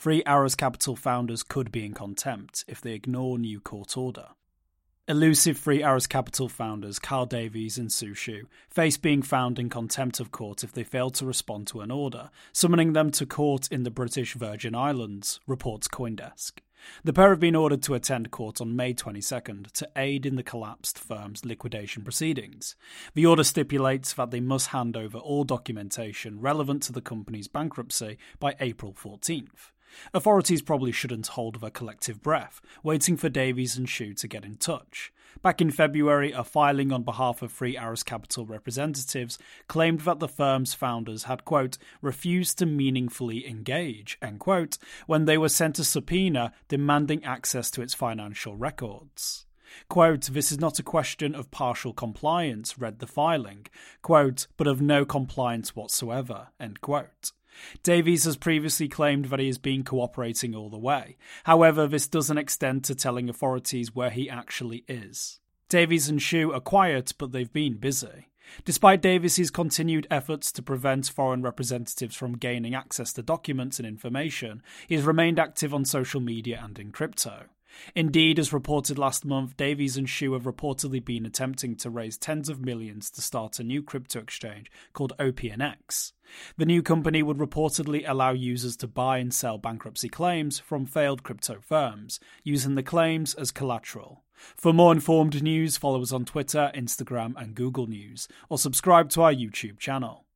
Three Arrows Capital founders could be in contempt if they ignore new court order. Elusive Three Arrows Capital founders Kyle Davies and Su Zhu face being found in contempt of court if they fail to respond to an order, summoning them to court in the British Virgin Islands, reports Coindesk. The pair have been ordered to attend court on May 22nd to aid in the collapsed firm's liquidation proceedings. The order stipulates that they must hand over all documentation relevant to the company's bankruptcy by April 14th. Authorities probably shouldn't hold their collective breath, waiting for Davies and Zhu to get in touch. Back in February, a filing on behalf of Three Arrows Capital representatives claimed that the firm's founders had, quote, refused to meaningfully engage, end quote, when they were sent a subpoena demanding access to its financial records. Quote, this is not a question of partial compliance, read the filing, quote, but of no compliance whatsoever, end quote. Davies has previously claimed that he has been cooperating all the way. However, this doesn't extend to telling authorities where he actually is. Davies and Zhu are quiet, but they've been busy. Despite Davies's continued efforts to prevent foreign representatives from gaining access to documents and information, he has remained active on social media and in crypto. Indeed, as reported last month, Davies and Zhu have reportedly been attempting to raise tens of millions to start a new crypto exchange called OPNX. The new company would reportedly allow users to buy and sell bankruptcy claims from failed crypto firms, using the claims as collateral. For more informed news, follow us on Twitter, Instagram, and Google News, or subscribe to our YouTube channel.